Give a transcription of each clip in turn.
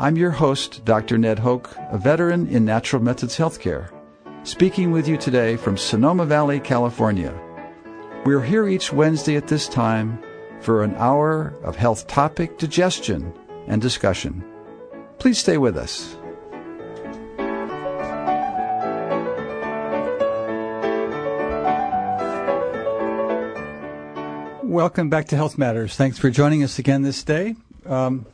I'm your host, Dr. Ned Hoke, a veteran in natural methods healthcare, speaking with you today from Sonoma Valley, California. We're here each Wednesday at this time for an hour of health topic digestion and discussion. Please stay with us. Welcome back to Health Matters. Thanks for joining us again this day. Um,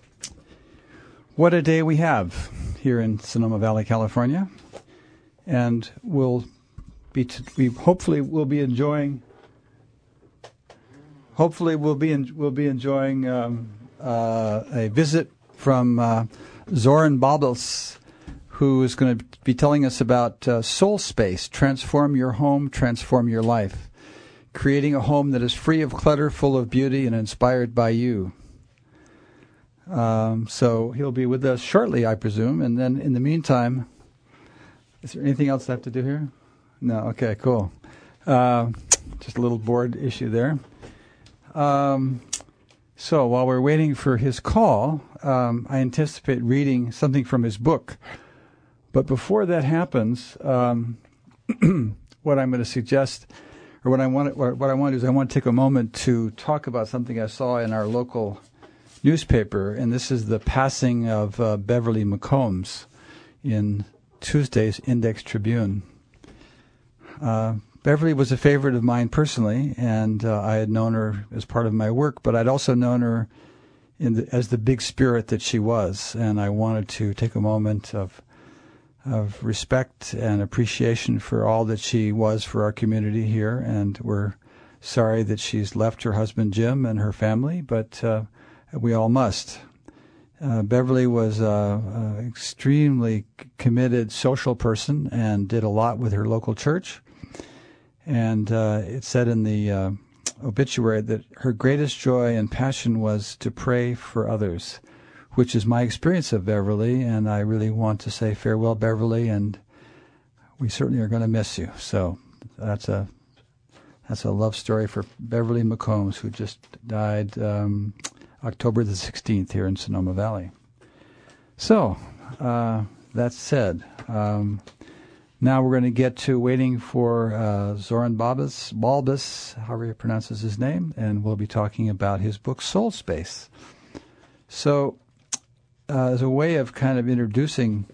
what a day we have here in Sonoma Valley, California, and we'll be t- we hopefully will be enjoying. Hopefully, we'll be we'll be enjoying um, uh, a visit from uh, Xorin Babels, who is going to be telling us about uh, soul space. Transform your home, transform your life. Creating a home that is free of clutter, full of beauty, and inspired by you. Um, so he'll be with us shortly, I presume. And then in the meantime, is there anything else I have to do here? No. Okay. Cool. Uh, just a little board issue there. Um, so while we're waiting for his call, um, I anticipate reading something from his book. But before that happens, um, what I'm going to suggest, or what I want, what I want to do is I want to take a moment to talk about something I saw in our local newspaper, and this is the passing of uh, Beverly McCombs in Tuesday's Index Tribune. Uh, Beverly was a favorite of mine personally, and uh, I had known her as part of my work, but I'd also known her the, as the big spirit that she was, and I wanted to take a moment of of respect and appreciation for all that she was for our community here, and we're sorry that she's left her husband Jim and her family, but uh, we all must. Uh, Beverly was an extremely committed social person and did a lot with her local church. And uh, it said in the uh, obituary that her greatest joy and passion was to pray for others, which is my experience of Beverly. And I really want to say farewell, Beverly, and we certainly are going to miss you. So that's a that's a love story for Beverly McCombs, who just died um, October the 16th here in Sonoma Valley. So, uh, that said, um, now we're going to get to waiting for uh, Xorin Babas, Balbes, however he pronounces his name, and we'll be talking about his book Soul Space. So, uh, as a way of kind of introducing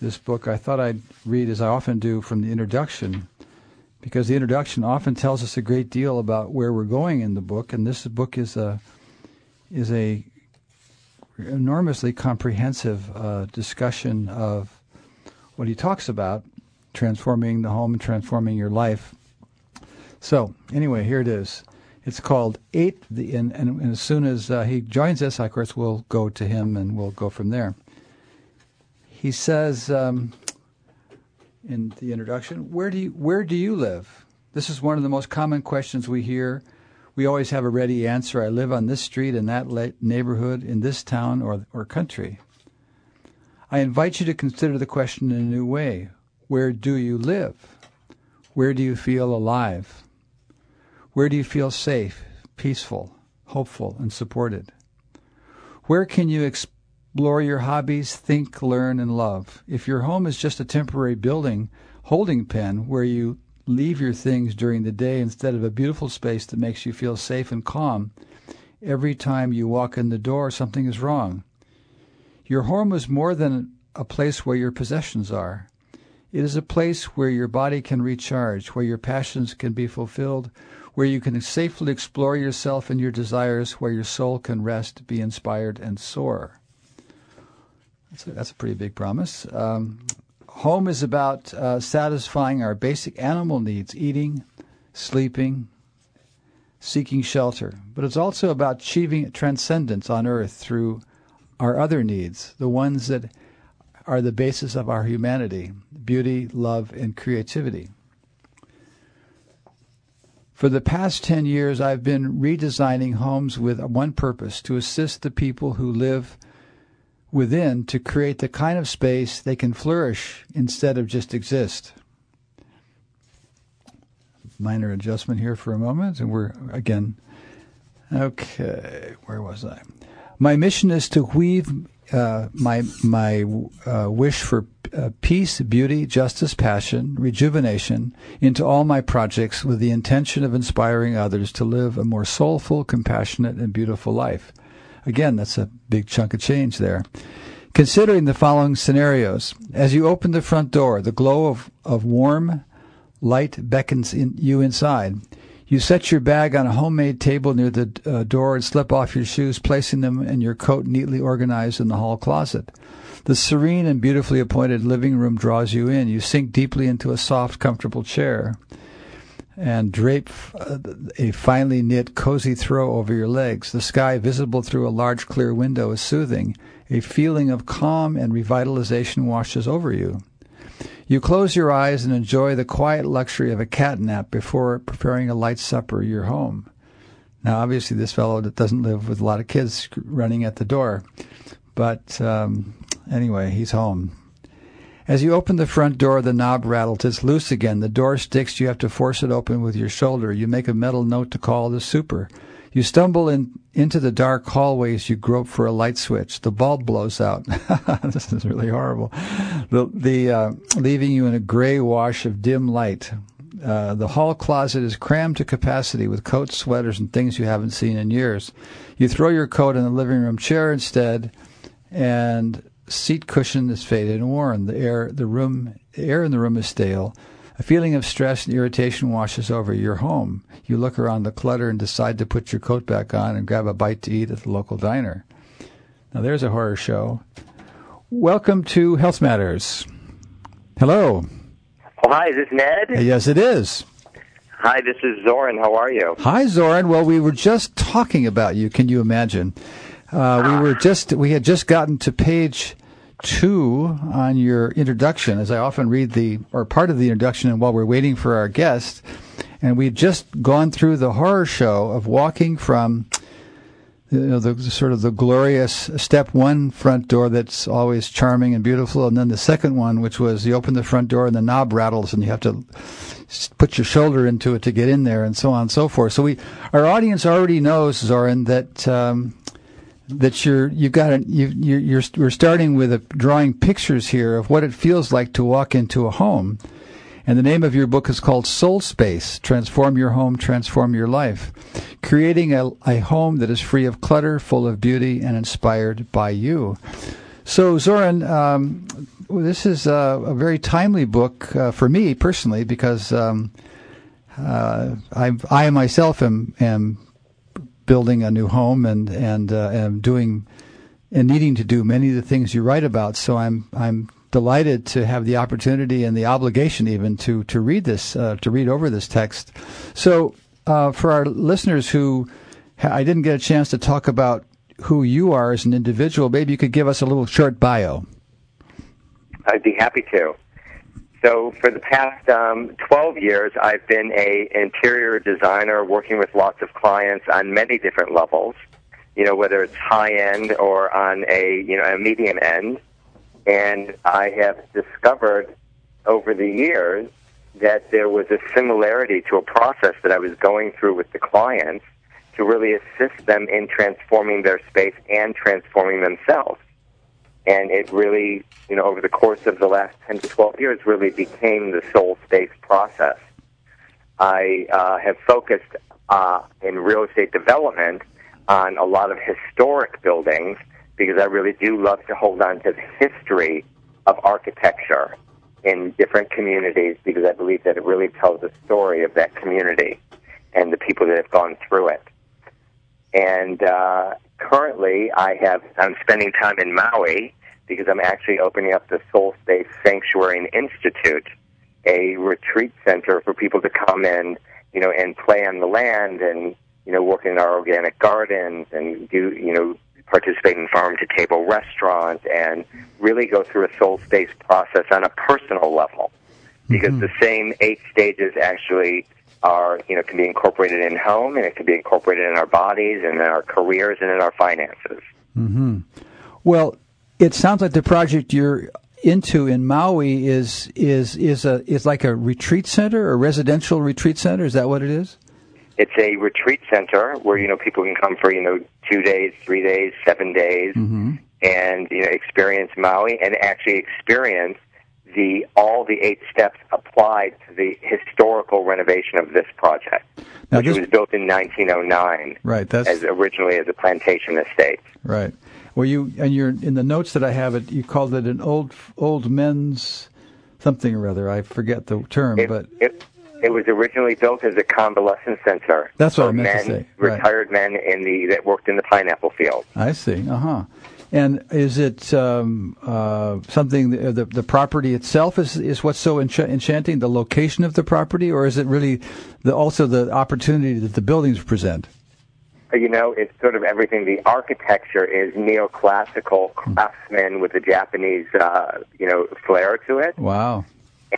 this book, I thought I'd read, as I often do, from the introduction, because the introduction often tells us a great deal about where we're going in the book, and this book is a is a enormously comprehensive uh, discussion of what he talks about transforming the home and transforming your life. So anyway, here it is. It's called Eight, the, and, and, and as soon as uh, he joins us, of course, we'll go to him and we'll go from there. He says um, in the introduction, "Where do you where do you live?" This is one of the most common questions we hear we always have a ready answer. I live on this street in that neighborhood, in this town or, or country. I invite you to consider the question in a new way. Where do you live? Where do you feel alive? Where do you feel safe, peaceful, hopeful, and supported? Where can you explore your hobbies, think, learn, and love? If your home is just a temporary building, holding pen where you leave your things during the day instead of a beautiful space that makes you feel safe and calm. Every time you walk in the door, something is wrong. Your home is more than a place where your possessions are. It is a place where your body can recharge, where your passions can be fulfilled, where you can safely explore yourself and your desires, where your soul can rest, be inspired, and soar. That's a, that's a pretty big promise. Um, Home is about uh, satisfying our basic animal needs eating, sleeping, seeking shelter. But it's also about achieving transcendence on earth through our other needs, the ones that are the basis of our humanity beauty, love, and creativity. For the past 10 years, I've been redesigning homes with one purpose to assist the people who live within to create the kind of space they can flourish instead of just exist. Minor adjustment here for a moment, and we're again. Okay, where was I? My mission is to weave uh, my my uh, wish for uh, peace, beauty, justice, passion, rejuvenation into all my projects with the intention of inspiring others to live a more soulful, compassionate, and beautiful life. Again, that's a big chunk of change there. Considering the following scenarios, as you open the front door, the glow of, of warm light beckons in, you inside. You set your bag on a homemade table near the uh, door and slip off your shoes, placing them and your coat neatly organized in the hall closet. The serene and beautifully appointed living room draws you in. You sink deeply into a soft, comfortable chair and drape uh, a finely knit, cozy throw over your legs. The sky, visible through a large, clear window, is soothing. A feeling of calm and revitalization washes over you. You close your eyes and enjoy the quiet luxury of a cat nap before preparing a light supper at your home. Now, obviously, this fellow that doesn't live with a lot of kids running at the door, but um, anyway, he's home. As you open the front door, the knob rattles. It's loose again. The door sticks. You have to force it open with your shoulder. You make a mental note to call the super. You stumble in, into the dark hallways. You grope for a light switch. The bulb blows out. this is really horrible. The, the uh, leaving you in a gray wash of dim light. Uh, the hall closet is crammed to capacity with coats, sweaters, and things you haven't seen in years. You throw your coat in the living room chair instead, and seat cushion is faded and worn. The air, the room, the air in the room is stale. A feeling of stress and irritation washes over your home. You look around the clutter and decide to put your coat back on and grab a bite to eat at the local diner. Now there's a horror show. Welcome to Health Matters. Hello. Oh, hi, is this Ned? Yes, it is. Hi, this is Xorin. How are you? Hi, Xorin. Well, we were just talking about you. Can you imagine? Uh, we were just we had just gotten to page two on your introduction, as I often read the or part of the introduction, and while we're waiting for our guest, and we'd just gone through the horror show of walking from you know, the sort of the glorious step one front door that's always charming and beautiful, and then the second one, which was you open the front door and the knob rattles and you have to put your shoulder into it to get in there, and so on and so forth. So we, our audience already knows, Xorin, that um, that you're you've got you you're, you're we're starting with a, drawing pictures here of what it feels like to walk into a home. And the name of your book is called Soul Space Transform Your Home, Transform Your Life. Creating a, a home that is free of clutter, full of beauty, and inspired by you. So, Xorin, um, this is a, a, very timely book uh, for me personally because um, uh, I, I myself am, am building a new home and and uh, and doing and needing to do many of the things you write about. So I'm I'm delighted to have the opportunity and the obligation even to to read this uh, to read over this text. So uh, for our listeners who I didn't get a chance to talk about who you are as an individual, maybe you could give us a little short bio. I'd be happy to. So for the past um, 12 years, I've been a interior designer working with lots of clients on many different levels. You know, whether it's high end or on a you know a medium end, and I have discovered over the years that there was a similarity to a process that I was going through with the clients to really assist them in transforming their space and transforming themselves and it really, you know, over the course of the last 10 to 12 years, really became the soul space process. I uh, have focused uh, in real estate development on a lot of historic buildings because I really do love to hold on to the history of architecture in different communities because I believe that it really tells the story of that community and the people that have gone through it. And uh, currently, I have I'm spending time in Maui because I'm actually opening up the Soul Space Sanctuary and Institute, a retreat center for people to come in, you know, and play on the land and you know work in our organic gardens and do you know participate in farm to table restaurants and really go through a soul space process on a personal level because mm-hmm. the same eight stages actually are you know can be incorporated in home and it can be incorporated in our bodies and in our careers and in our finances. Mm-hmm. Well, it sounds like the project you're into in Maui is is is a is like a retreat center, a residential retreat center. Is that what it is? It's a retreat center where you know people can come for you know two days, three days, seven days, mm-hmm. and you know experience Maui and actually experience the all the eight steps applied to the historical renovation of this project, now which this, was built in 1909. Right. That's as originally as a plantation estate. Right. Well, you and you're in the notes that I have it. You called it an old old men's something or other. I forget the term, it, but it, it was originally built as a convalescent center. That's what I meant men, to say. Right. Retired men in the that worked in the pineapple field. I see. Uh huh. And is it um, uh, something the, the, the property itself is is what's so ench- enchanting? The location of the property, or is it really the, also the opportunity that the buildings present? you know, it's sort of everything. The architecture is neoclassical craftsman with a Japanese, uh, you know, flair to it. Wow.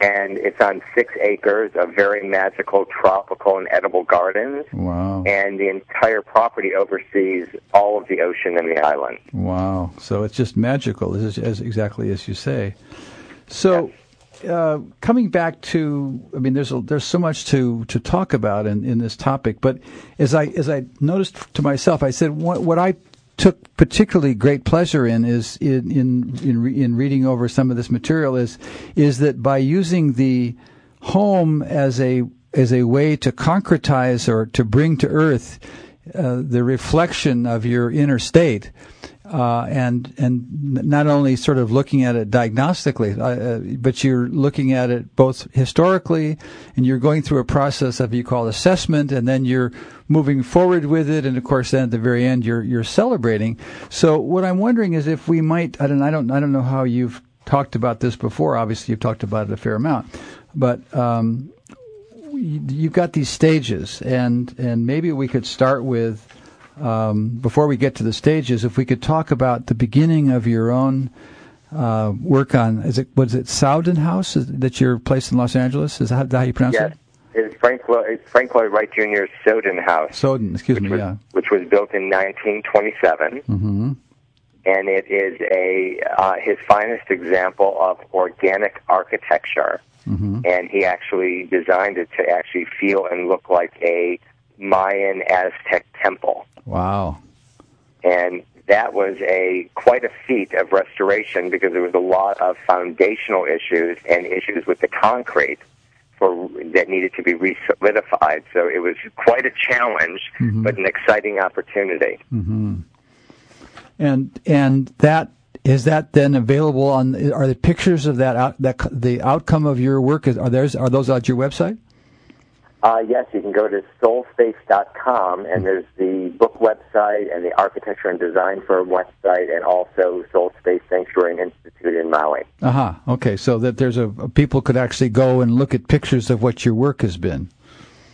And it's on six acres of very magical tropical and edible gardens. Wow. And the entire property oversees all of the ocean and the island. Wow. So it's just magical, as, as exactly as you say. So. Yes uh, coming back to, I mean, there's a, there's so much to, to talk about in, in this topic. But as I as I noticed to myself, I said what, what I took particularly great pleasure in is in in in, in reading over some of this material is is that by using the home as a as a way to concretize or to bring to earth uh, the reflection of your inner state uh, and and not only sort of looking at it diagnostically, uh, uh, but you're looking at it both historically, and you're going through a process of you call assessment, and then you're moving forward with it, and of course, then at the very end, you're you're celebrating. So, what I'm wondering is if we might, I don't, I don't, I don't know how you've talked about this before. Obviously, you've talked about it a fair amount, but um, you've got these stages, and and maybe we could start with um, before we get to the stages, if we could talk about the beginning of your own uh, work on, is it was it Sowden House that your place in Los Angeles? Is that how you pronounce yes. it? It's Frank, it's Frank Lloyd Wright Jr.'s Sowden House. Sowden, excuse me, was, yeah. Which was built in 1927. Mm-hmm. And it is a uh, his finest example of organic architecture. Mm-hmm. And he actually designed it to actually feel and look like a Mayan Aztec temple. Wow. And that was a quite a feat of restoration because there was a lot of foundational issues and issues with the concrete for that needed to be resolidified. So it was quite a challenge, mm-hmm. but an exciting opportunity. Mm-hmm. And and that is that then available on? Are the pictures of that out, that the outcome of your work? Is, are those are those on your website? Uh, yes, you can go to soulspace.com, and there's the book website and the architecture and design firm website, and also Soul Space Sanctuary and Institute in Maui. Aha. Uh-huh. Okay, so that there's a people could actually go and look at pictures of what your work has been.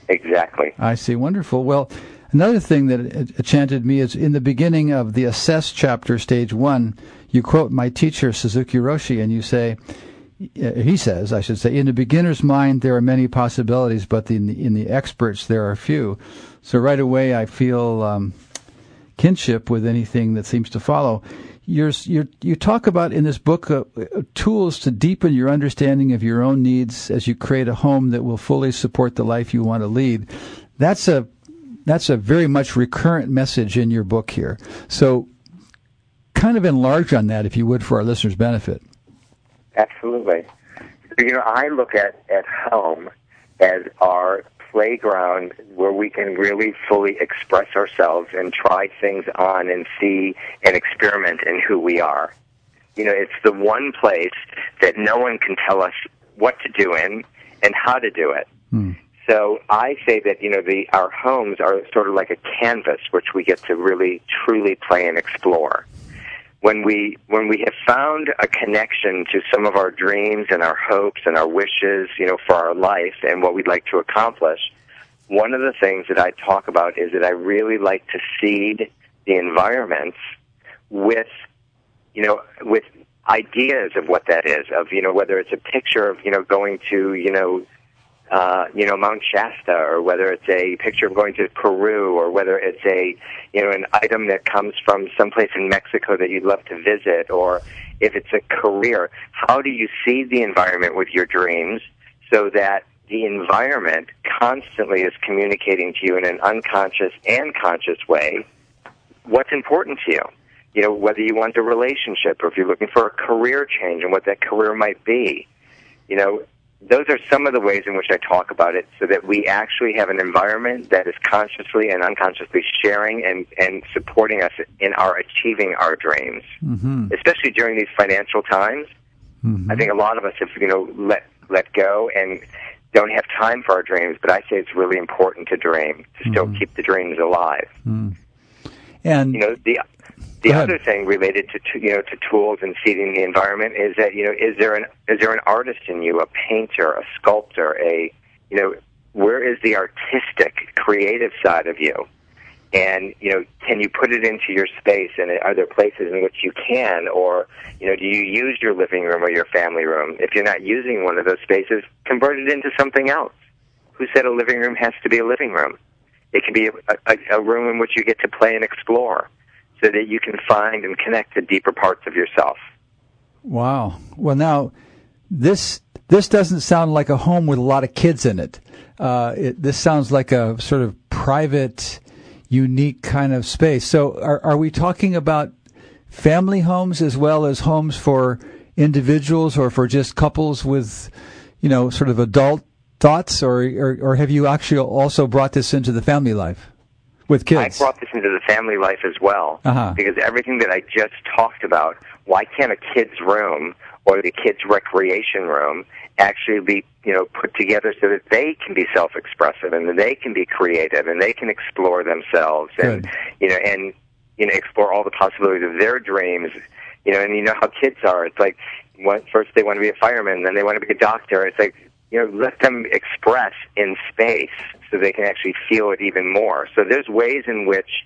Exactly. I see. Wonderful. Well, another thing that enchanted me is in the beginning of the assess chapter, stage one, you quote my teacher Suzuki Roshi, and you say he says, I should say, in the beginner's mind there are many possibilities, but in the, in the experts there are few. So right away I feel um, kinship with anything that seems to follow. You're, you're, you talk about in this book uh, tools to deepen your understanding of your own needs as you create a home that will fully support the life you want to lead. That's a that's a very much recurrent message in your book here. So, kind of enlarge on that, if you would, for our listeners' benefit. Absolutely. You know, I look at, at home as our playground where we can really fully express ourselves and try things on and see and experiment in who we are. You know, it's the one place that no one can tell us what to do in and how to do it. Hmm. So I say that you know the our homes are sort of like a canvas which we get to really truly play and explore when we when we have found a connection to some of our dreams and our hopes and our wishes, you know, for our life and what we'd like to accomplish, one of the things that I talk about is that I really like to seed the environments with, you know, with ideas of what that is, of, you know, whether it's a picture of, you know, going to, you know, uh, you know, Mount Shasta, or whether it's a picture of going to Peru, or whether it's a, you know, an item that comes from someplace in Mexico that you'd love to visit, or if it's a career. How do you see the environment with your dreams so that the environment constantly is communicating to you in an unconscious and conscious way what's important to you? You know, whether you want a relationship or if you're looking for a career change and what that career might be. You know, those are some of the ways in which I talk about it so that we actually have an environment that is consciously and unconsciously sharing and, and supporting us in our achieving our dreams. Mm-hmm. Especially during these financial times. Mm-hmm. I think a lot of us have, you know, let, let go and don't have time for our dreams, but I say it's really important to dream, to still mm-hmm. keep the dreams alive. And you know, the the other thing related to you know to tools and seeding the environment is that you know is there an is there an artist in you, a painter, a sculptor, a you know where is the artistic, creative side of you? And you know, can you put it into your space? And are there places in which you can, or you know, do you use your living room or your family room? If you're not using one of those spaces, convert it into something else. Who said a living room has to be a living room? It can be a, a, a room in which you get to play and explore so that you can find and connect to deeper parts of yourself. Wow. Well, now this this doesn't sound like a home with a lot of kids in it. Uh, it this sounds like a sort of private, unique kind of space. So, are are we talking about family homes as well as homes for individuals or for just couples with, you know, sort of adult thoughts, or or, or have you actually also brought this into the family life? with kids. I brought this into the family life as well uh-huh. because everything that I just talked about. Why can't a kid's room or the kid's recreation room actually be you know put together so that they can be self-expressive and that they can be creative and they can explore themselves and Good. you know and you know explore all the possibilities of their dreams. You know, and you know how kids are. It's like first they want to be a fireman, then they want to be a doctor. It's like you know, let them express in space so they can actually feel it even more. So there's ways in which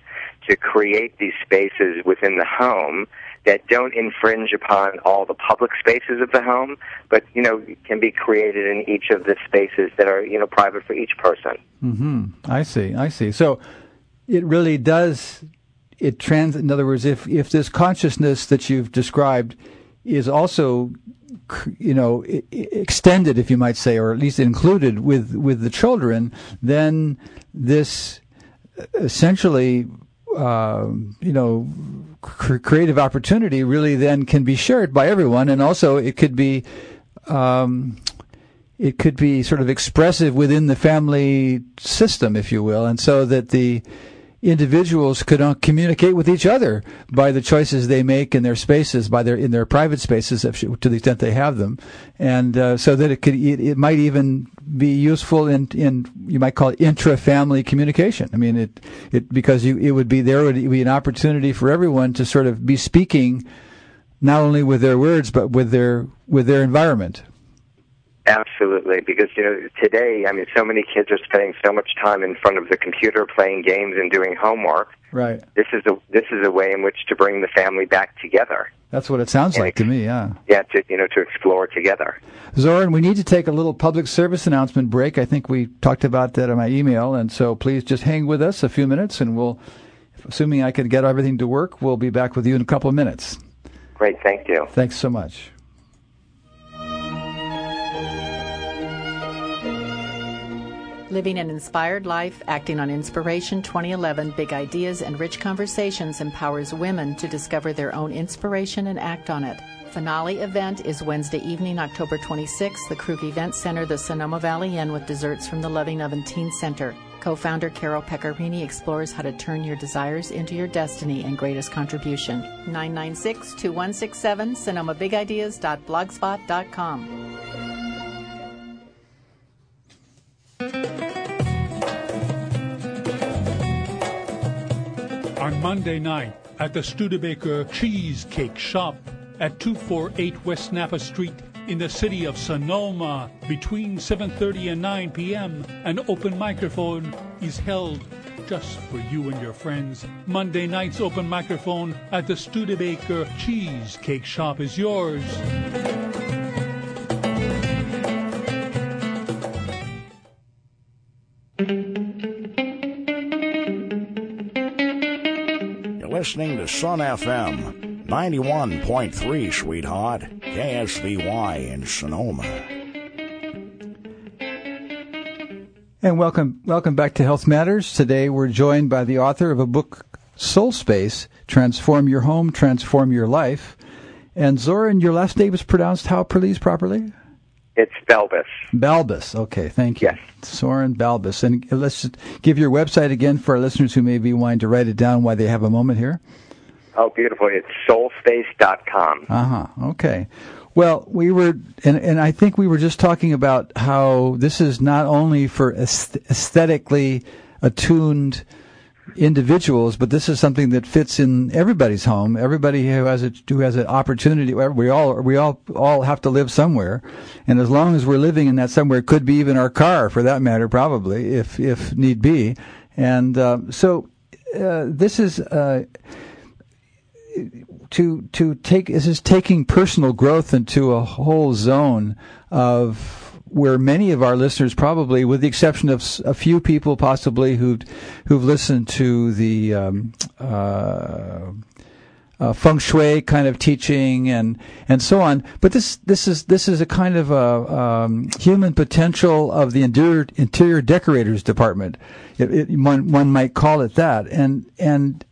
to create these spaces within the home that don't infringe upon all the public spaces of the home, but you know can be created in each of the spaces that are you know private for each person. Hmm. I see. I see. So it really does. It trans. In other words, if if this consciousness that you've described is also you know extended if you might say or at least included with with the children then this essentially uh, you know cr- creative opportunity really then can be shared by everyone and also it could be um, it could be sort of expressive within the family system if you will and so that the individuals could uh, communicate with each other by the choices they make in their spaces, by their in their private spaces, to the extent they have them, and uh, so that it could it, it, might even be useful in in you might call it intra-family communication. I mean, it it because you it would be there would be an opportunity for everyone to sort of be speaking not only with their words but with their with their environment. Absolutely, because you know today, I mean, so many kids are spending so much time in front of the computer playing games and doing homework. Right. This is a this is a way in which to bring the family back together. That's what it sounds and like to me. Yeah. Yeah, to you know to explore together. Xorin, we need to take a little public service announcement break. I think we talked about that in my email, and so please just hang with us a few minutes, and we'll, assuming I can get everything to work, we'll be back with you in a couple of minutes. Great, thank you. Thanks so much. Living an Inspired Life, Acting on Inspiration 2011 Big Ideas and Rich Conversations empowers women to discover their own inspiration and act on it. Finale event is Wednesday evening, October 26th, the Krug Event Center, the Sonoma Valley Inn, with desserts from the Loving Oven Teen Center. Co founder Carol Pecorini explores how to turn your desires into your destiny and greatest contribution. 996 2167 SonomaBigIdeas.blogspot.com. on Monday night at the Studebaker Cheesecake Shop at 248 West Napa Street in the city of Sonoma between 7:30 and 9 p.m. An open microphone is held just for you and your friends. Monday night's open microphone at the Studebaker Cheesecake Shop is yours. Listening to Sun FM 91.3, sweetheart. KSVY in Sonoma. And welcome, welcome back to Health Matters. Today we're joined by the author of a book, Soul Space: Transform Your Home, Transform Your Life. And Xorin, your last name is pronounced how, please, properly? It's Balbes. Balbes. Okay, thank you. Yes. Xorin Balbes. And let's give your website again for our listeners who may be wanting to write it down while they have a moment here. Oh, beautiful. It's soulspace.com. Uh huh. Okay. Well, we were, and, and I think we were just talking about how this is not only for aesthetically attuned individuals, but this is something that fits in everybody's home. Everybody who has a, who has an opportunity, we all we all all have to live somewhere, and as long as we're living in that somewhere, it could be even our car for that matter, probably if if need be. And uh, so uh, this is. Uh, to to take this is taking personal growth into a whole zone of where many of our listeners probably, with the exception of a few people possibly who've, who've listened to the um, uh, uh, feng shui kind of teaching and and so on. But this this is this is a kind of a um, human potential of the interior, interior decorators department. It, it, one one might call it that. And and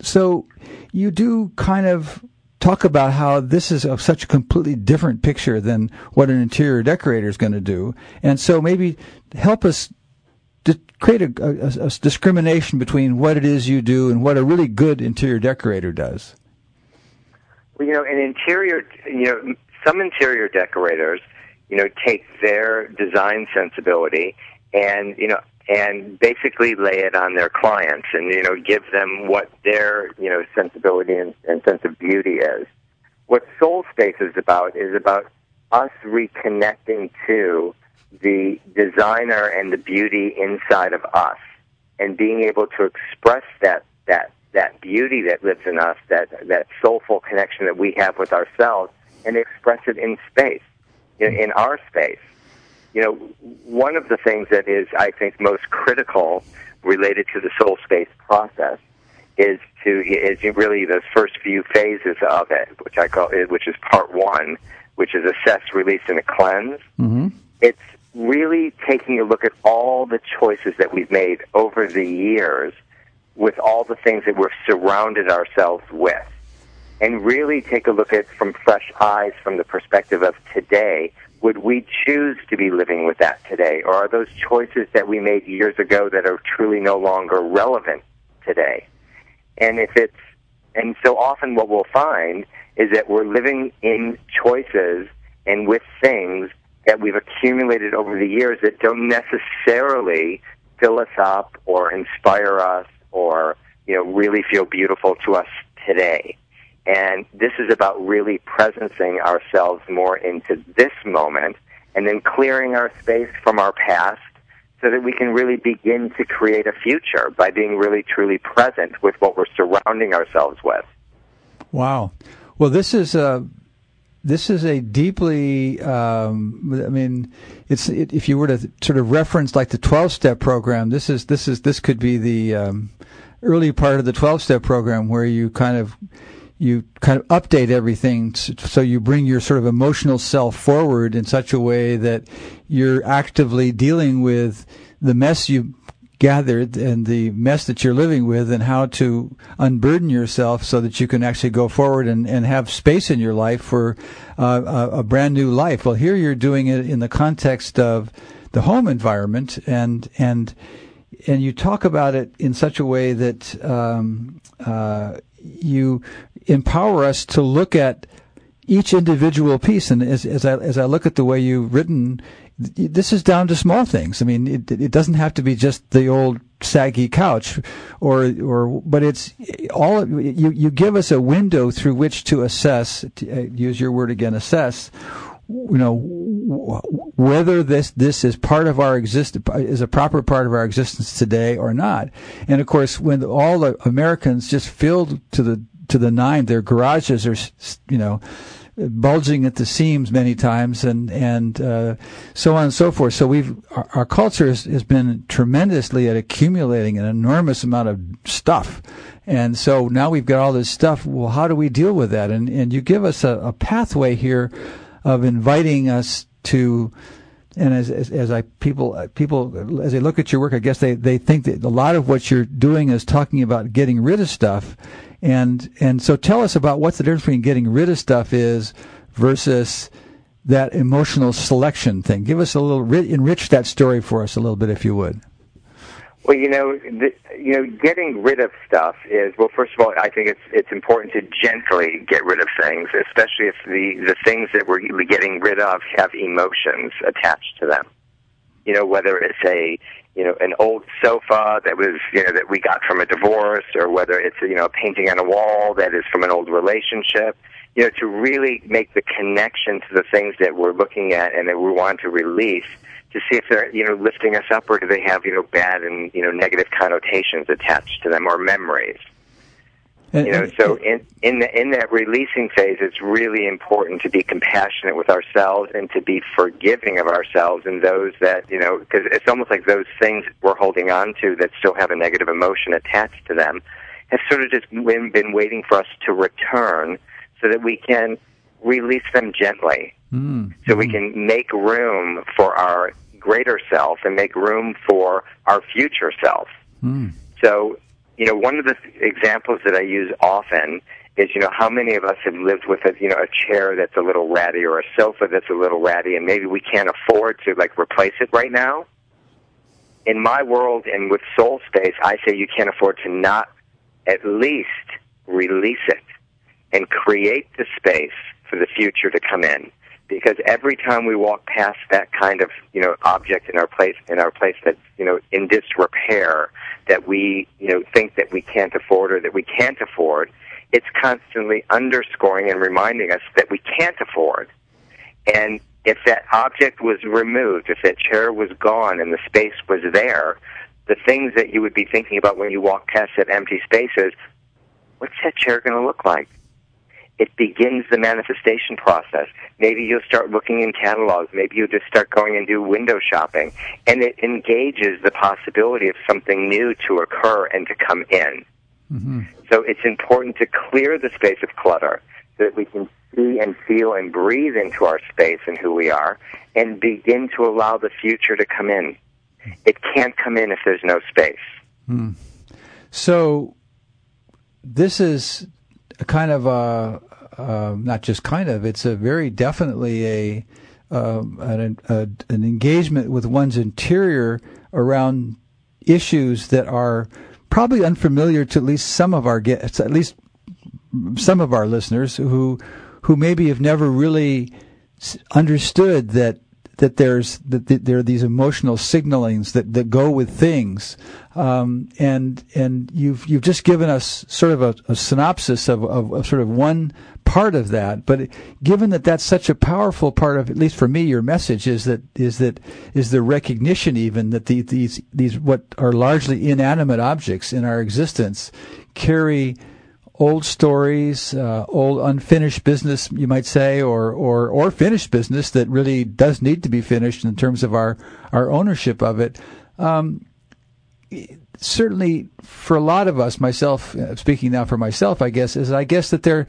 so you do kind of talk about how this is a, such a completely different picture than what an interior decorator is going to do, and so maybe help us create a, a, a, discrimination between what it is you do and what a really good interior decorator does. Well, you know, an interior, you know, some interior decorators, you know, take their design sensibility and you know and basically lay it on their clients and you know give them what their you know sensibility and, and sense of beauty is. What Soul Space is about is about us reconnecting to the designer and the beauty inside of us and being able to express that that that beauty that lives in us, that that soulful connection that we have with ourselves, and express it in space, in, in our space you know, one of the things that is, I think, most critical related to the soul space process is to is really those first few phases of it, which I call it, which is part one, which is assess, release, and cleanse. Mm-hmm. It's really taking a look at all the choices that we've made over the years with all the things that we've surrounded ourselves with. And really take a look at from fresh eyes from the perspective of today would we choose to be living with that today? Or are those choices that we made years ago that are truly no longer relevant today? And if it's, and so often what we'll find is that we're living in choices and with things that we've accumulated over the years that don't necessarily fill us up or inspire us or, you know, really feel beautiful to us today. And this is about really presencing ourselves more into this moment and then clearing our space from our past so that we can really begin to create a future by being really truly present with what we're surrounding ourselves with. Wow. Well, this is a this is a deeply. Um, I mean, it's it, if you were to sort of reference like the twelve step program, this is this is this could be the um, early part of the twelve step program where you kind of you kind of update everything so you bring your sort of emotional self forward in such a way that you're actively dealing with the mess you gathered and the mess that you're living with and how to unburden yourself so that you can actually go forward and, and have space in your life for uh, a, a brand new life. Well, here you're doing it in the context of the home environment and, and, and you talk about it in such a way that um, uh, you empower us to look at each individual piece. And as, as I as I look at the way you've written, this is down to small things. I mean, it it doesn't have to be just the old saggy couch, or or but it's all you you give us a window through which to assess. To uh, use your word again, assess. You know whether this this is part of our exist is a proper part of our existence today or not. And of course, when all the Americans just filled to the to the nine, their garages are you know bulging at the seams many times, and and uh, so on and so forth. So we've our, our culture has, has, been tremendously at accumulating an enormous amount of stuff, and so now we've got all this stuff. Well, how do we deal with that? And and you give us a, a pathway here of inviting us to and as, as, as I people uh, people as they look at your work, I guess they they think that a lot of what you're doing is talking about getting rid of stuff, and and so tell us about what's the difference between getting rid of stuff is versus that emotional selection thing. Give us a little enrich that story for us a little bit, if you would. Well, you know, the, you know, getting rid of stuff is well. First of all, I think it's it's important to gently get rid of things, especially if the the things that we're getting rid of have emotions attached to them. You know, whether it's a you know an old sofa that was you know that we got from a divorce, or whether it's you know a painting on a wall that is from an old relationship. You know, to really make the connection to the things that we're looking at and that we want to release to see if they're you know lifting us up or do they have you know bad and you know negative connotations attached to them or memories. you know, so in in the, in that releasing phase, it's really important to be compassionate with ourselves and to be forgiving of ourselves and those that you know, because it's almost like those things we're holding on to that still have a negative emotion attached to them have sort of just been, been waiting for us to return so that we can release them gently, mm. so we can make room for our greater self and make room for our future self. Mm. So, you know, one of the examples that I use often is, you know, how many of us have lived with a, you know, a chair that's a little ratty or a sofa that's a little ratty and maybe we can't afford to like replace it right now? In my world and with soul space, I say you can't afford to not at least release it and create the space for the future to come in. Because every time we walk past that kind of you know object in our place in our place that's you know in disrepair that we you know think that we can't afford or that we can't afford it's constantly underscoring and reminding us that we can't afford. And if that object was removed if that chair was gone and the space was there the things that you would be thinking about when you walk past that empty space is what's that chair going to look like it begins the manifestation process. Maybe you'll start looking in catalogs. Maybe you'll just start going and do window shopping. And it engages the possibility of something new to occur and to come in. Mm-hmm. So it's important to clear the space of clutter so that we can see and feel and breathe into our space and who we are and begin to allow the future to come in. It can't come in if there's no space. Mm. So this is kind of a, uh, not just kind of, it's a very definitely a, uh, an, a, an engagement with one's interior around issues that are probably unfamiliar to at least some of our guests, at least some of our listeners who who maybe have never really understood that that there's that there are these emotional signalings that, that go with things, um, and and you've you've just given us sort of a, a synopsis of, of, of, sort of one part of that. But given that that's such a powerful part of, at least for me, your message is that is that is the recognition even that the, these these what are largely inanimate objects in our existence carry old stories, uh, old unfinished business, you might say, or, or, or finished business that really does need to be finished in terms of our, our ownership of it. Um, certainly for a lot of us, myself, uh, speaking now for myself, I guess, is I guess that there,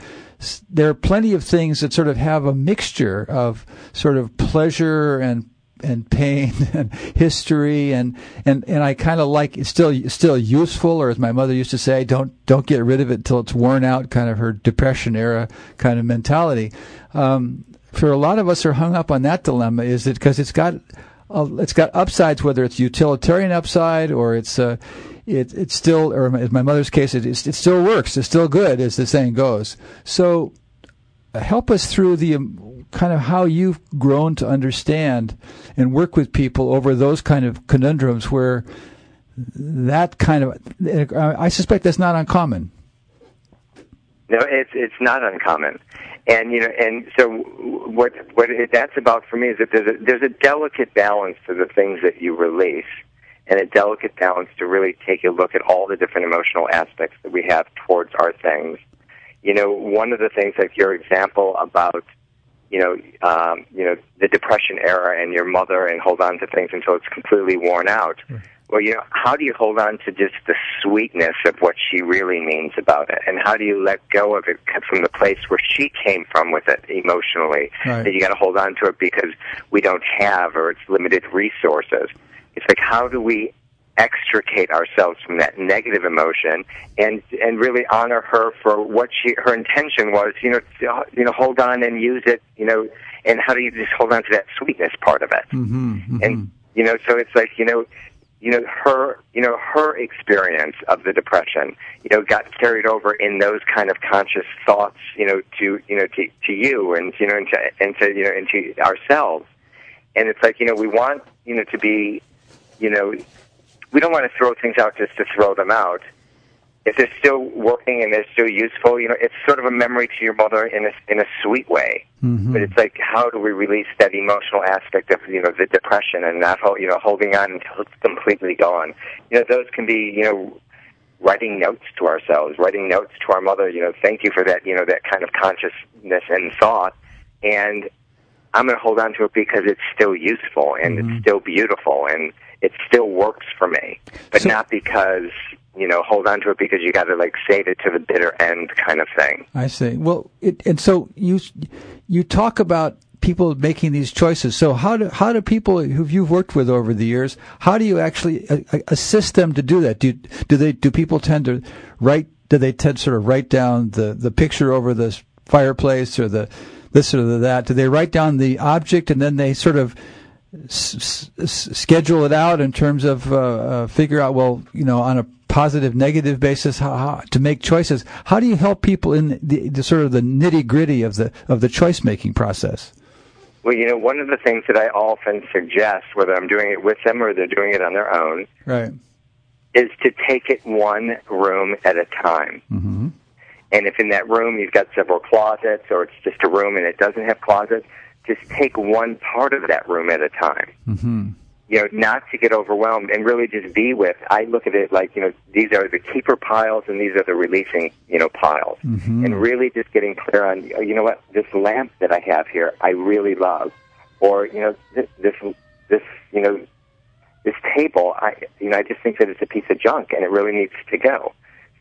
there are plenty of things that sort of have a mixture of sort of pleasure and and pain and history and and and I kind of like it's still still useful or as my mother used to say don't don't get rid of it until it's worn out kind of her depression era kind of mentality. Um, for a lot of us are hung up on that dilemma is it because it's got uh, it's got upsides whether it's utilitarian upside or it's uh, it it's still or in my mother's case it, it still works it's still good as the saying goes. So help us through the kind of how you've grown to understand and work with people over those kind of conundrums where that kind of uh, I suspect that's not uncommon. No, it's it's not uncommon, and you know, and so what what that's about for me is that there's a, there's a delicate balance to the things that you release, and a delicate balance to really take a look at all the different emotional aspects that we have towards our things. You know, one of the things, like your example about you know, um, you know, the depression era and your mother and hold on to things until it's completely worn out. Mm. Well, you know, how do you hold on to just the sweetness of what she really means about it, and how do you let go of it from the place where she came from with it emotionally? Right. That you got to hold on to it because we don't have or it's limited resources. It's like how do we extricate ourselves from that negative emotion and and really honor her for what she her intention was you know to, you know hold on and use it you know and how do you just hold on to that sweetness part of it mm-hmm, mm-hmm. and you know so it's like you know you know her you know her experience of the depression you know got carried over in those kind of conscious thoughts you know to you know to to you and you know and to and to you know into ourselves and it's like you know we want you know to be you know we don't want to throw things out just to throw them out. If they're still working and they're still useful, you know, it's sort of a memory to your mother in a in a sweet way. Mm-hmm. But it's like, how do we release that emotional aspect of you know the depression and not you know holding on until it's completely gone? You know, those can be you know writing notes to ourselves, writing notes to our mother. You know, thank you for that. You know, that kind of consciousness and thought, and I'm going to hold on to it because it's still useful and mm-hmm. it's still beautiful and it still works for me, but so, not because you know hold on to it because you got to like save it to the bitter end kind of thing. I see. Well, it, and so you you talk about people making these choices. So how do how do people who you've worked with over the years? How do you actually uh, uh, assist them to do that? Do do they do people tend to write? Do they tend to sort of write down the the picture over the fireplace or the this or that? Do they write down the object and then they sort of s- s- schedule it out in terms of uh, uh, figure out well you know on a positive negative basis how, how, to make choices how do you help people in the, the sort of the nitty gritty of the of the choice making process well you know one of the things that i often suggest whether i'm doing it with them or they're doing it on their own right is to take it one room at a time mm-hmm. And if in that room you've got several closets or it's just a room and it doesn't have closets just take one part of that room at a time. Mm-hmm. You know, not to get overwhelmed and really just be with. I look at it like you know these are the keeper piles and these are the releasing you know piles, mm-hmm. and really just getting clear on you know what this lamp that I have here I really love, or you know this this, this you know this table I you know I just think that it's a piece of junk and it really needs to go.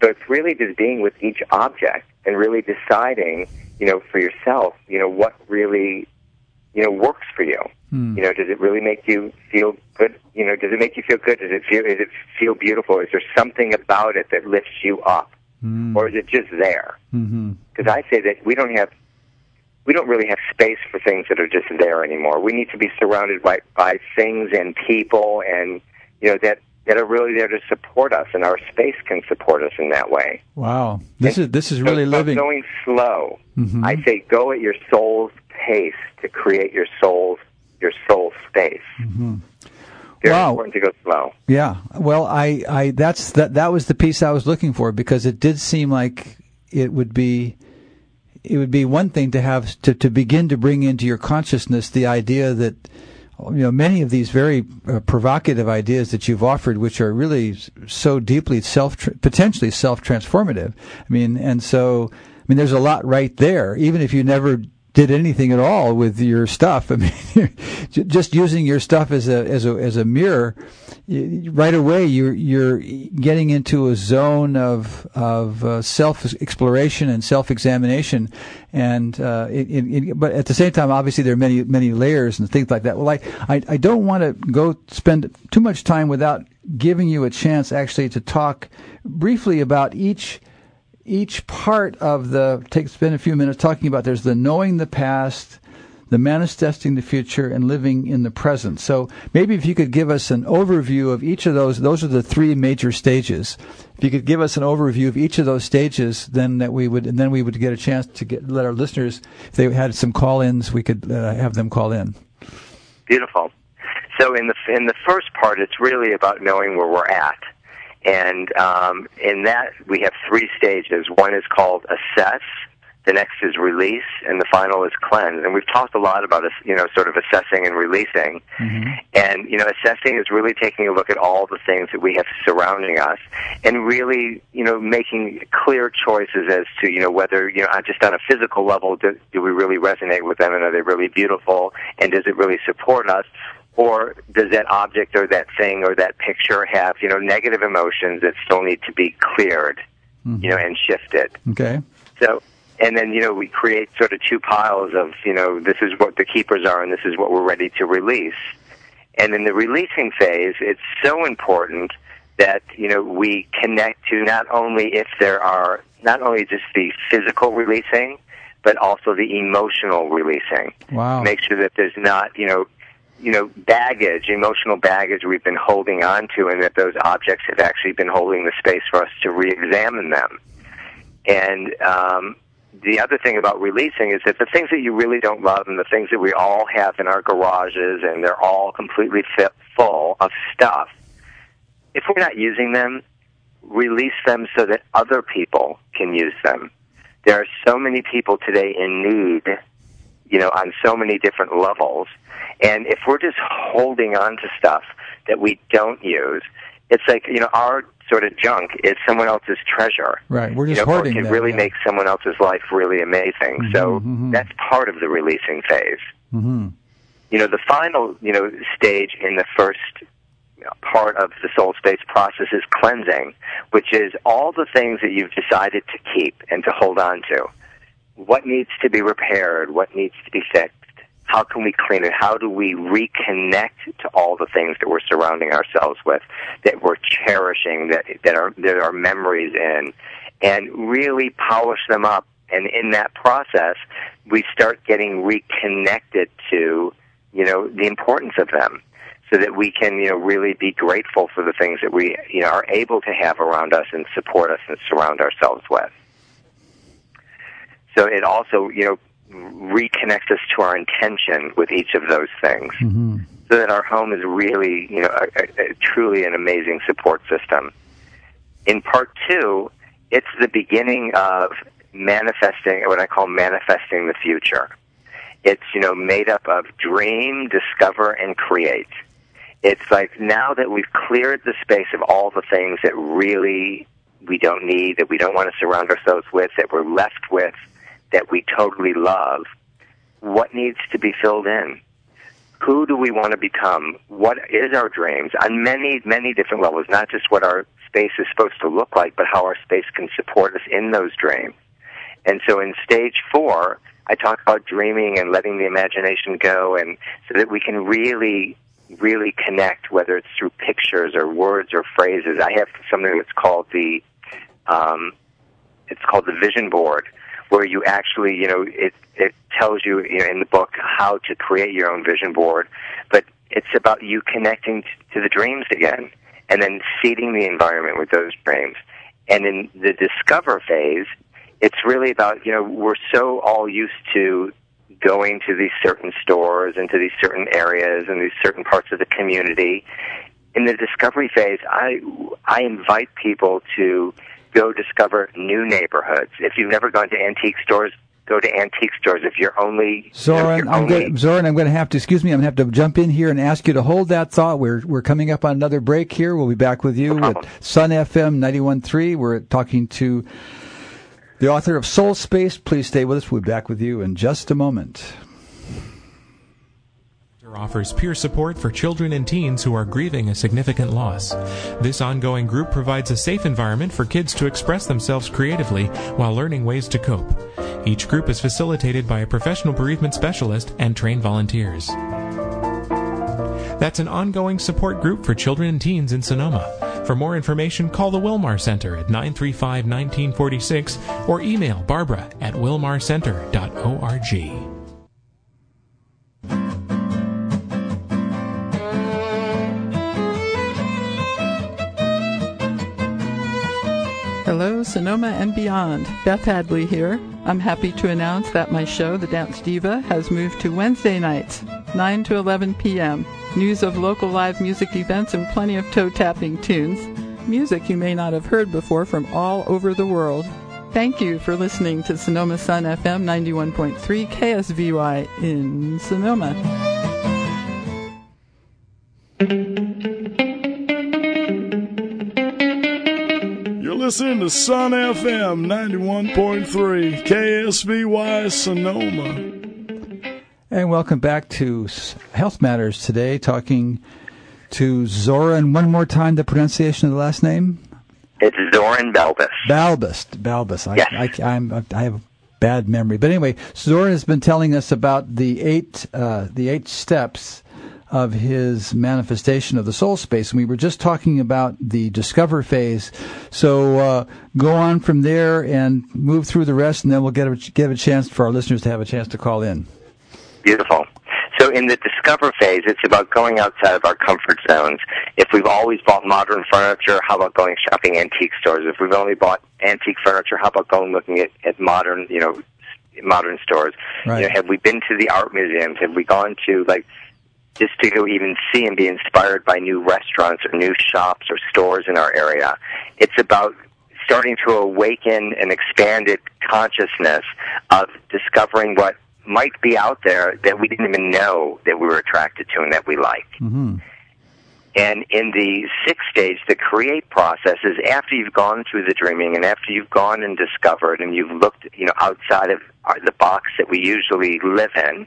So it's really just being with each object and really deciding, you know, for yourself, you know, what really you know works for you. Hmm. You know, does it really make you feel good? You know, does it make you feel good? Does it feel does it feel beautiful? Is there something about it that lifts you up, hmm. or is it just there? Mm-hmm. Because I say that we don't have we don't really have space for things that are just there anymore. We need to be surrounded by by things and people and you know that that are really there to support us, and our space can support us in that way. Wow, this and is this is really so living. Going slow, mm-hmm. I say go at your soul's pace to create your soul's your soul space. Mm-hmm. Very wow. important to go slow. Yeah. Well, I, I that's that that was the piece I was looking for because it did seem like it would be it would be one thing to have to, to begin to bring into your consciousness the idea that you know many of these very uh, provocative ideas that you've offered which are really so deeply self potentially self transformative i mean and so i mean there's a lot right there even if you never did anything at all with your stuff. I mean, just using your stuff as a as a as a mirror, right away you're you're getting into a zone of of uh, self exploration and self examination, and uh, it, it, but at the same time, obviously there are many many layers and things like that. Well, I I, I don't want to go spend too much time without giving you a chance actually to talk briefly about each each part of the take spend a few minutes talking about there's the knowing the past the manifesting the future and living in the present. So maybe if you could give us an overview of each of those those are the three major stages. If you could give us an overview of each of those stages then that we would and then we would get a chance to get let our listeners if they had some call-ins we could uh, have them call in. Beautiful. So in the in the first part it's really about knowing where we're at And um, in that, we have three stages. One is called assess, the next is release, and the final is cleanse. And we've talked a lot about, this, you know, sort of assessing and releasing. Mm-hmm. And, you know, assessing is really taking a look at all the things that we have surrounding us and really, you know, making clear choices as to, you know, whether, you know, just on a physical level, do, do we really resonate with them and are they really beautiful and does it really support us? Or does that object or that thing or that picture have you know negative emotions that still need to be cleared mm-hmm. you know and shifted? Okay. So and then you know we create sort of two piles of you know this is what the keepers are and this is what we're ready to release. And in the releasing phase it's so important that you know we connect to not only if there are not only just the physical releasing but also the emotional releasing. Wow. Make sure that there's not you know you know baggage emotional baggage we've been holding on to and that those objects have actually been holding the space for us to re-examine them and um, the other thing about releasing is that the things that you really don't love and the things that we all have in our garages and they're all completely fit, full of stuff, if we're not using them, release them so that other people can use them. There are so many people today in need, you know, on so many different levels. And if we're just holding on to stuff that we don't use, it's like, you know, our sort of junk is someone else's treasure. Right. We're just you know, hoarding can them, really yeah. make someone else's life really amazing. Mm-hmm, so mm-hmm. that's part of the releasing phase. Mm-hmm. You know, the final, you know, stage in the first part of the soul space process is cleansing, which is all the things that you've decided to keep and to hold on to. What needs to be repaired? What needs to be fixed? How can we clean it? How do we reconnect to all the things that we're surrounding ourselves with, that we're cherishing, that that are that are memories in, and really polish them up? And in that process, we start getting reconnected to, you know, the importance of them, so that we can, you know, really be grateful for the things that we, you know, are able to have around us and support us and surround ourselves with. So it also, you know, reconnects us to our intention with each of those things Mm-hmm. so that our home is really, you know, a, a, a truly an amazing support system. In part two, it's the beginning of manifesting, what I call manifesting the future. It's, you know, made up of dream, discover, and create. It's like now that we've cleared the space of all the things that really we don't need, that we don't want to surround ourselves with, that we're left with, that we totally love, what needs to be filled in? Who do we want to become? What is our dreams on many, many different levels, not just what our space is supposed to look like, but how our space can support us in those dreams. And so in stage four, I talk about dreaming and letting the imagination go and so that we can really, really connect, whether it's through pictures or words or phrases. I have something that's called the, um, it's called the vision board, where you actually, you know, it it tells you, you know, in the book how to create your own vision board, but it's about you connecting to the dreams again, and then seeding the environment with those dreams. And in the discover phase, it's really about, you know, we're so all used to going to these certain stores and to these certain areas and these certain parts of the community. In the discovery phase, I I invite people to go discover new neighborhoods. If you've never gone to antique stores, go to antique stores. If you're only Xorin, you're I'm only, going Xorin, I'm going to have to excuse me. I'm going to have to jump in here and ask you to hold that thought. We're we're coming up on another break here. We'll be back with you No with. Sun FM 91.3. We're talking to the author of Soul Space. Please stay with us. We'll be back with you in just a moment. Offers peer support for children and teens who are grieving a significant loss. This ongoing group provides a safe environment for kids to express themselves creatively while learning ways to cope. Each group is facilitated by a professional bereavement specialist and trained volunteers. That's an ongoing support group for children and teens in Sonoma. For more information, call the Wilmar Center at 935 1946 or email Barbara at wilmarcenter.org. Hello, Sonoma and beyond. Beth Hadley here. I'm happy to announce that my show, The Dance Diva, has moved to Wednesday nights, 9 to 11 p.m. News of local live music events and plenty of toe tapping tunes. music you may not have heard before from all over the world. Thank you for listening to Sonoma Sun FM 91.3 KSVY in Sonoma. Listening to Sun FM 91.3 KSVY Sonoma. And welcome back to Health Matters today, talking to Xorin. One more time, the pronunciation of the last name? It's Xorin Balbes. Balbes. Balbes. Yes. I, I, I'm, I have a bad memory. But anyway, Xorin has been telling us about the eight, uh, the eight steps of his manifestation of the soul space. And we were just talking about the discover phase. So uh, go on from there and move through the rest, and then we'll get a, give a chance for our listeners to have a chance to call in. Beautiful. So in the discover phase, it's about going outside of our comfort zones. If we've always bought modern furniture, how about going shopping antique stores? If we've only bought antique furniture, how about going looking at, at modern, you know, modern stores? Right. You know, have we been to the art museums? Have we gone to like just to go even see and be inspired by new restaurants or new shops or stores in our area? It's about starting to awaken an expanded consciousness of discovering what might be out there that we didn't even know that we were attracted to and that we like. Mm-hmm. And in the sixth stage, the create process is after you've gone through the dreaming and after you've gone and discovered and you've looked, you know, outside of the box that we usually live in,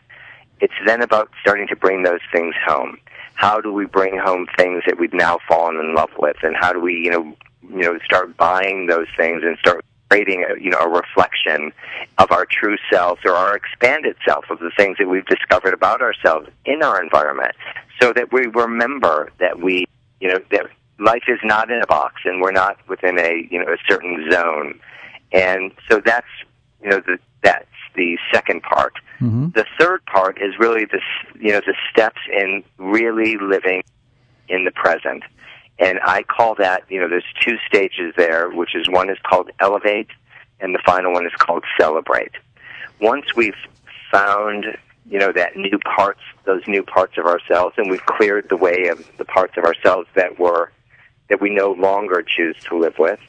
it's then about starting to bring those things home. How do we bring home things that we've now fallen in love with, and how do we, you know, you know, start buying those things and start creating, a, you know, a reflection of our true selves or our expanded self of the things that we've discovered about ourselves in our environment, so that we remember that we, you know, that life is not in a box and we're not within a, you know, a certain zone, and so that's, you know, the, that's the second part. Mm-hmm. The third part is really the you know the steps in really living in the present, and I call that you know there's two stages there, which is one is called elevate, and the final one is called celebrate. Once we've found you know that new parts, those new parts of ourselves, and we've cleared the way of the parts of ourselves that were that we no longer choose to live with,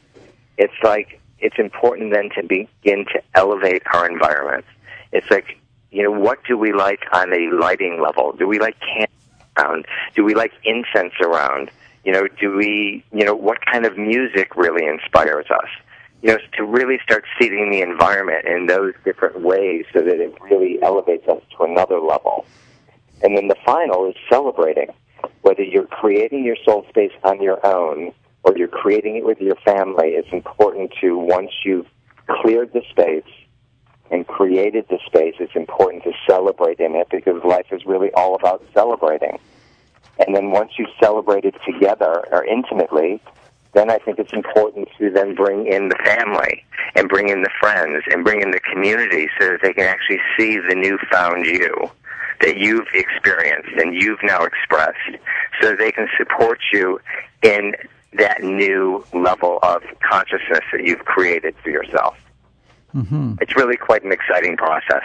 it's like it's important then to begin to elevate our environment. It's like, you know, what do we like on a lighting level? Do we like candles around? Do we like incense around? You know, do we, you know, what kind of music really inspires us? You know, to really start seeing the environment in those different ways so that it really elevates us to another level. And then the final is celebrating. Whether you're creating your soul space on your own or you're creating it with your family, it's important to, once you've cleared the space and created the space, it's important to celebrate in it because life is really all about celebrating. And then once you celebrate it together or intimately, then I think it's important to then bring in the family and bring in the friends and bring in the community so that they can actually see the newfound you that you've experienced and you've now expressed so they can support you in that new level of consciousness that you've created for yourself. Mm-hmm. It's really quite an exciting process.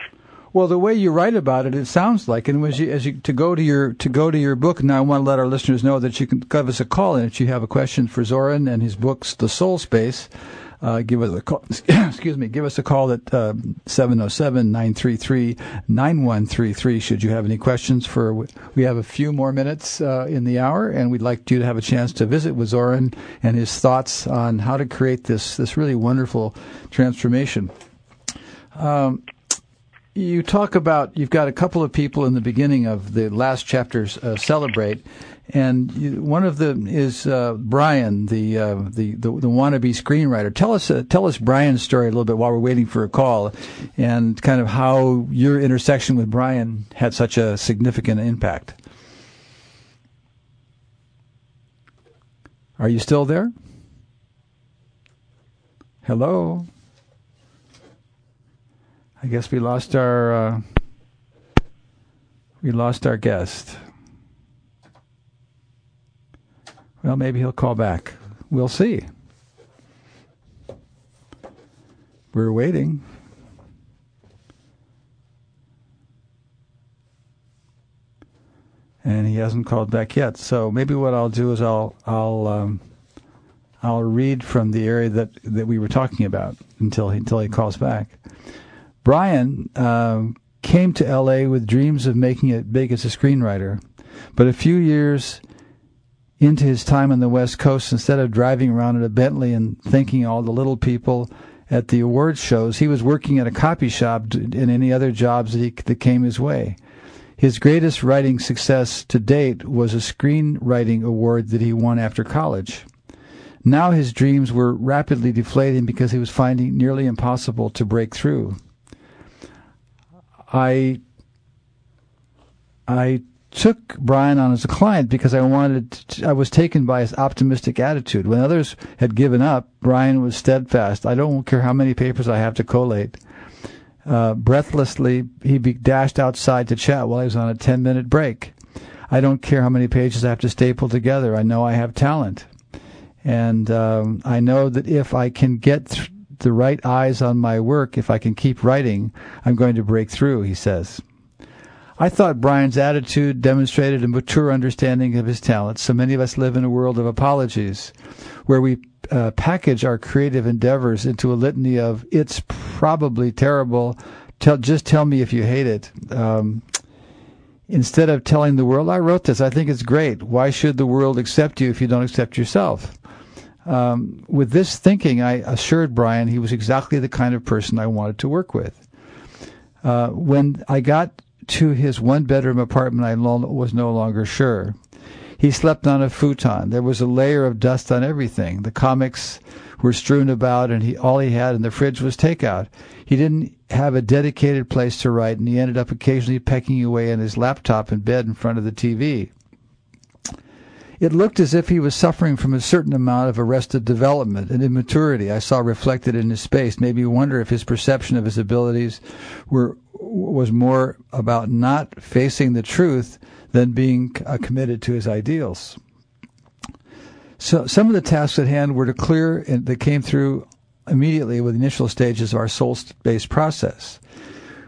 Well, the way you write about it, it sounds like, and as you, as you to go to your to go to your book. Now, I want to let our listeners know that you can give us a call, and if you have a question for Xorin and his books, The Soul Space, uh, give us a call. excuse me, give us a call at uh, seven zero seven nine three three nine one three three. Should you have any questions for, we have a few more minutes uh, in the hour, and we'd like you to have a chance to visit with Xorin and his thoughts on how to create this this really wonderful transformation. Um, you talk about you've got a couple of people in the beginning of the last chapters uh, celebrate, and you, one of them is uh, Brian, the, uh, the the the wannabe screenwriter. Tell us uh, tell us Brian's story a little bit while we're waiting for a call, and kind of how your intersection with Brian had such a significant impact. Are you still there? Hello. I guess we lost our uh, we lost our guest. Well, maybe he'll call back. We'll see. We're waiting. And he hasn't called back yet. So maybe what I'll do is I'll I'll um, I'll read from the area that, that we were talking about until he, until he calls back. Brian uh, came to L.A. with dreams of making it big as a screenwriter, but a few years into his time on the West Coast, instead of driving around in a Bentley and thanking all the little people at the awards shows, he was working at a copy shop and any other jobs that, he, that came his way. His greatest writing success to date was a screenwriting award that he won after college. Now his dreams were rapidly deflating because he was finding nearly impossible to break through. I I took Brian on as a client because I wanted to, I was taken by his optimistic attitude. When others had given up, Brian was steadfast. I don't care how many papers I have to collate. Uh, breathlessly, he be dashed outside to chat while I was on a 10 minute break. I don't care how many pages I have to staple together. I know I have talent. And um, I know that if I can get th- the right eyes on my work, if I can keep writing, I'm going to break through, he says. I thought Brian's attitude demonstrated a mature understanding of his talents. So many of us live in a world of apologies, where we uh, package our creative endeavors into a litany of "it's probably terrible." Tell, just tell me if you hate it. Um, instead of telling the world, "I wrote this. I think it's great." Why should the world accept you if you don't accept yourself? Um, with this thinking, I assured Brian he was exactly the kind of person I wanted to work with. Uh, when I got to his one bedroom apartment, I was no longer sure. He slept on a futon. There was a layer of dust on everything. The comics were strewn about, and he, all he had in the fridge was takeout. He didn't have a dedicated place to write, and he ended up occasionally pecking away on his laptop in bed in front of the TV. It looked as if he was suffering from a certain amount of arrested development and immaturity I saw reflected in his face made me wonder if his perception of his abilities were was more about not facing the truth than being uh, committed to his ideals. So some of the tasks at hand were to clear and that came through immediately with the initial stages of our soul-space process.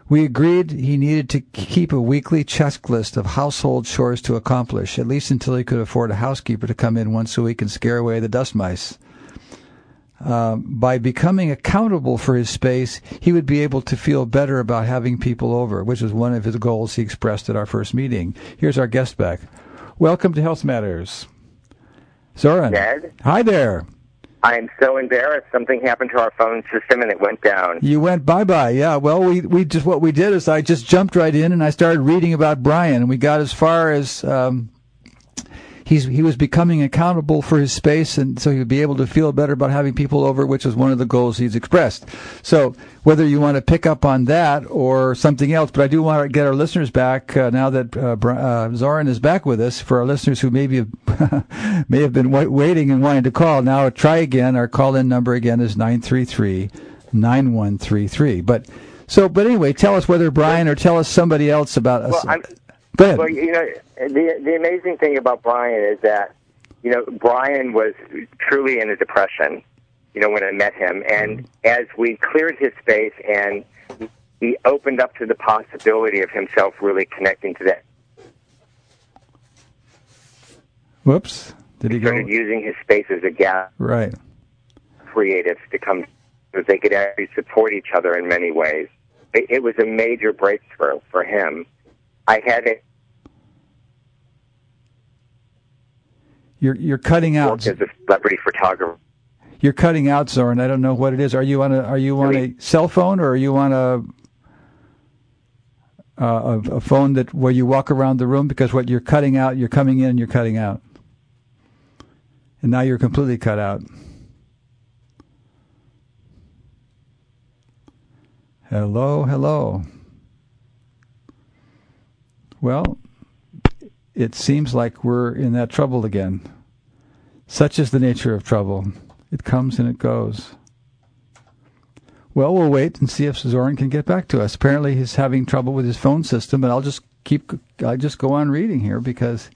We agreed he needed to keep a weekly checklist of household chores to accomplish, at least until he could afford a housekeeper to come in once a week and scare away the dust mice. Uh, by becoming accountable for his space, he would be able to feel better about having people over, which was one of his goals he expressed at our first meeting. Here's our guest back. Welcome to Health Matters. Xorin. Ned? Hi there. I'm so embarrassed. Something happened to our phone system and it went down. You went bye bye. Yeah. Well, we we just what we did is I just jumped right in and I started reading about Brian and we got as far as um, he's he was becoming accountable for his space, and so he would be able to feel better about having people over, which was one of the goals he's expressed. So whether you want to pick up on that or something else, but I do want to get our listeners back uh, now that uh, uh, Xorin is back with us. For our listeners who maybe have, may have been waiting and wanting to call, now try again. Our call-in number again is nine three three nine one three three. But so, but anyway, tell us whether Brian or tell us somebody else about us. Well, Go ahead. Well, you know, the the amazing thing about Brian is that you know Brian was truly in a depression. You know, when I met him, and as we cleared his space and he opened up to the possibility of himself really connecting to that. Whoops! Did he, he started go? using his space as a gap. Right. Creatives to come, so they could actually support each other in many ways. It, it was a major breakthrough for him. I had it You're you're cutting out. Work as a celebrity photographer. You're cutting out, Xorin. I don't know what it is. Are you on a Are you on a cell phone or are you on a uh, a, a phone that where you walk around the room? Because what you're cutting out, you're coming in, and you're cutting out, and now you're completely cut out. Hello, hello. Well, it seems like we're in that trouble again. Such is the nature of trouble. It comes and it goes. Well, we'll wait and see if Xorin can get back to us. Apparently, he's having trouble with his phone system, but I'll just keep. I'll just go on reading here because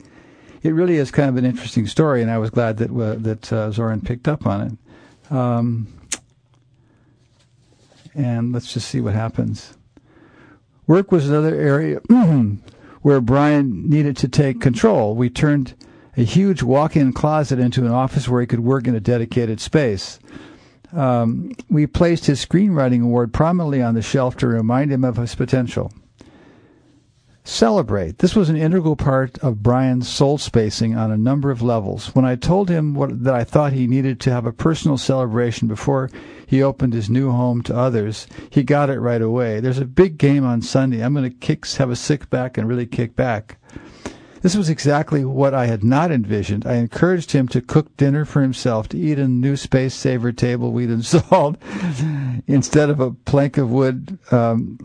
it really is kind of an interesting story, and I was glad that uh, that uh, Xorin picked up on it. Um, and let's just see what happens. Work was another area where Brian needed to take control. We turned a huge walk-in closet into an office where he could work in a dedicated space. Um, we placed his screenwriting award prominently on the shelf to remind him of his potential. Celebrate. This was an integral part of Brian's soul spacing on a number of levels. When I told him what, that I thought he needed to have a personal celebration before he opened his new home to others, he got it right away. There's a big game on Sunday. I'm going to kick, have a sick back and really kick back. This was exactly what I had not envisioned. I encouraged him to cook dinner for himself, to eat a new space saver table we'd installed instead of a plank of wood um,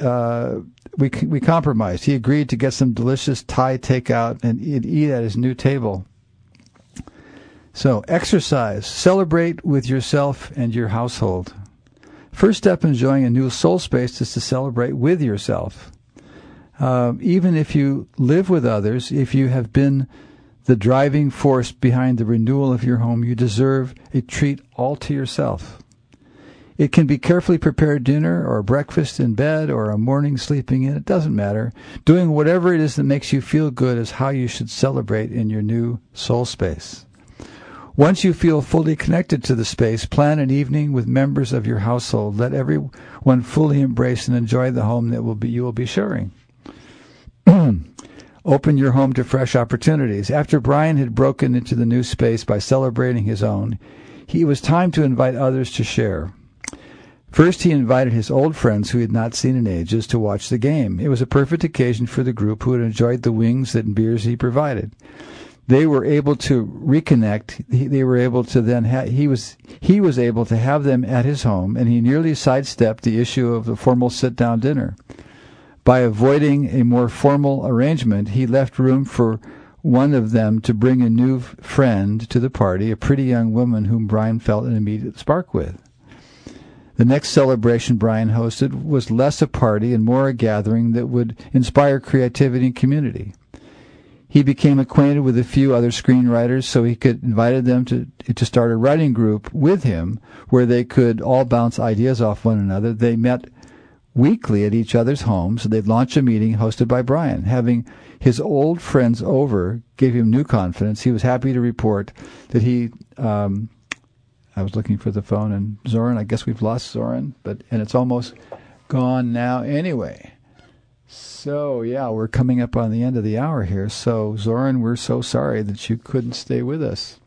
uh, we we compromised. He agreed to get some delicious Thai takeout and eat at his new table. So exercise, celebrate with yourself and your household. First step in enjoying a new soul space is to celebrate with yourself. Uh, even if you live with others, if you have been the driving force behind the renewal of your home, you deserve a treat all to yourself. It can be carefully prepared dinner or breakfast in bed or a morning sleeping in. It doesn't matter. Doing whatever it is that makes you feel good is how you should celebrate in your new soul space. Once you feel fully connected to the space, plan an evening with members of your household. Let everyone fully embrace and enjoy the home that will be, you will be sharing. Open your home to fresh opportunities. After Brian had broken into the new space by celebrating his own, he was time to invite others to share. First, he invited his old friends who he had not seen in ages to watch the game. It was a perfect occasion for the group who had enjoyed the wings and beers he provided. They were able to reconnect. They were able to then ha- he was he was able to have them at his home, and he nearly sidestepped the issue of the formal sit-down dinner. By avoiding a more formal arrangement, he left room for one of them to bring a new friend to the party, a pretty young woman whom Brian felt an immediate spark with. The next celebration Brian hosted was less a party and more a gathering that would inspire creativity and community. He became acquainted with a few other screenwriters, so he could invited them to to start a writing group with him, where they could all bounce ideas off one another. They met weekly at each other's homes. And they'd launch a meeting hosted by Brian. Having his old friends over gave him new confidence. He was happy to report that he um, I was looking for the phone, and Xorin. I guess we've lost Xorin, but and it's almost gone now anyway. So yeah, we're coming up on the end of the hour here. So Xorin, we're so sorry that you couldn't stay with us.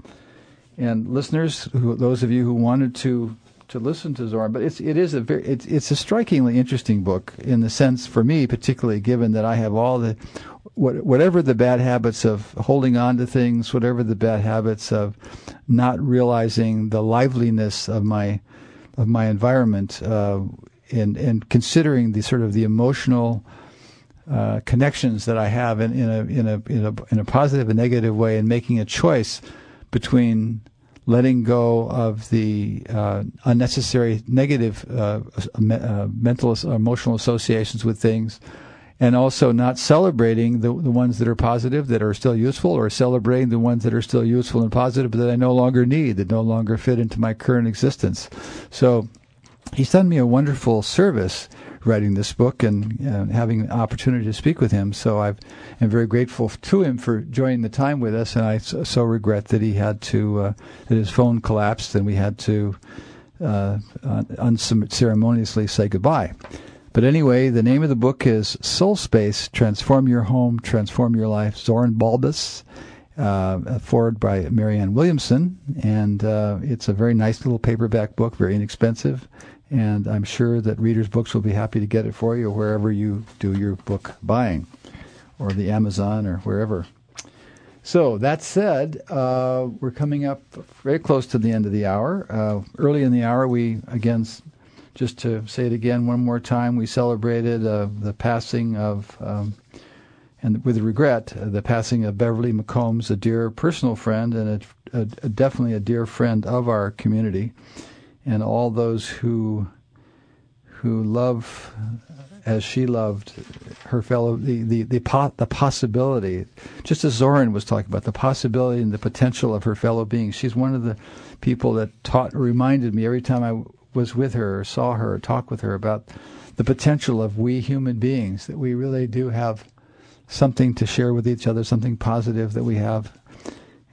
And listeners, who, those of you who wanted to to listen to Xorin, but it's it is a very it's it's a strikingly interesting book in the sense for me, particularly given that I have all the what, whatever the bad habits of holding on to things, whatever the bad habits of not realizing the liveliness of my of my environment, uh, and and considering the sort of the emotional uh, connections that I have in, in a in a in a in a positive and negative way, and making a choice between letting go of the uh, unnecessary negative uh, uh, mental emotional associations with things and also not celebrating the the ones that are positive that are still useful, or celebrating the ones that are still useful and positive but that I no longer need, that no longer fit into my current existence. So he's done me a wonderful service writing this book and uh, having an opportunity to speak with him. So I am very grateful to him for joining the time with us, and I so, regret that he had to uh, that his phone collapsed and we had to uh, unceremoniously say goodbye. But anyway, the name of the book is Soul Space Transform Your Home, Transform Your Life. Xorin Balbes, uh, forward by Marianne Williamson. And uh, it's a very nice little paperback book, very inexpensive. And I'm sure that Reader's Books will be happy to get it for you wherever you do your book buying, or the Amazon, or wherever. So that said, uh, we're coming up very close to the end of the hour. Uh, early in the hour, we again just to say it again one more time, we celebrated uh, the passing of, um, and with regret, uh, the passing of Beverly McCombs, a dear personal friend and a, a, definitely a dear friend of our community, and all those who who love as she loved her fellow the the the, po- the possibility just as Xorin was talking about the possibility and the potential of her fellow beings. She's one of the people that taught reminded me every time I was with her or saw her or talked with her about the potential of we human beings, that we really do have something to share with each other, something positive that we have,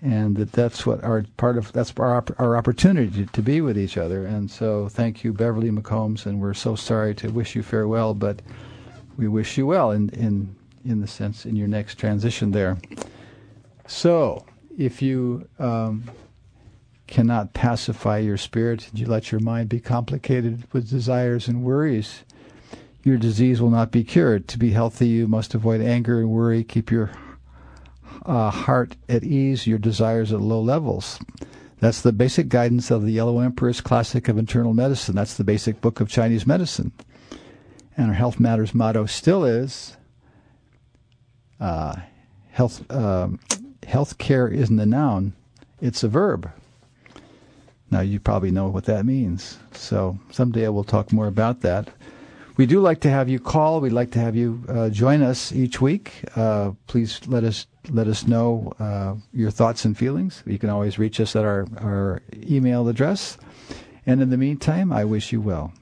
and that that's what our part of that's our our opportunity to, to be with each other. And so, thank you, Beverly McCombs, and we're so sorry to wish you farewell, but we wish you well in in in the sense in your next transition there. So, if you um, cannot pacify your spirit, and you let your mind be complicated with desires and worries, your disease will not be cured. To be healthy, you must avoid anger and worry. Keep your uh, heart at ease, your desires at low levels. That's the basic guidance of the Yellow Emperor's Classic of Internal Medicine. That's the basic book of Chinese medicine. And our Health Matters motto still is uh, health, um, health care isn't a noun, it's a verb. Now, you probably know what that means. So, someday I will talk more about that. We do like to have you call. We'd like to have you uh, join us each week. Uh, please let us let us know uh, your thoughts and feelings. You can always reach us at our, our email address. And in the meantime, I wish you well.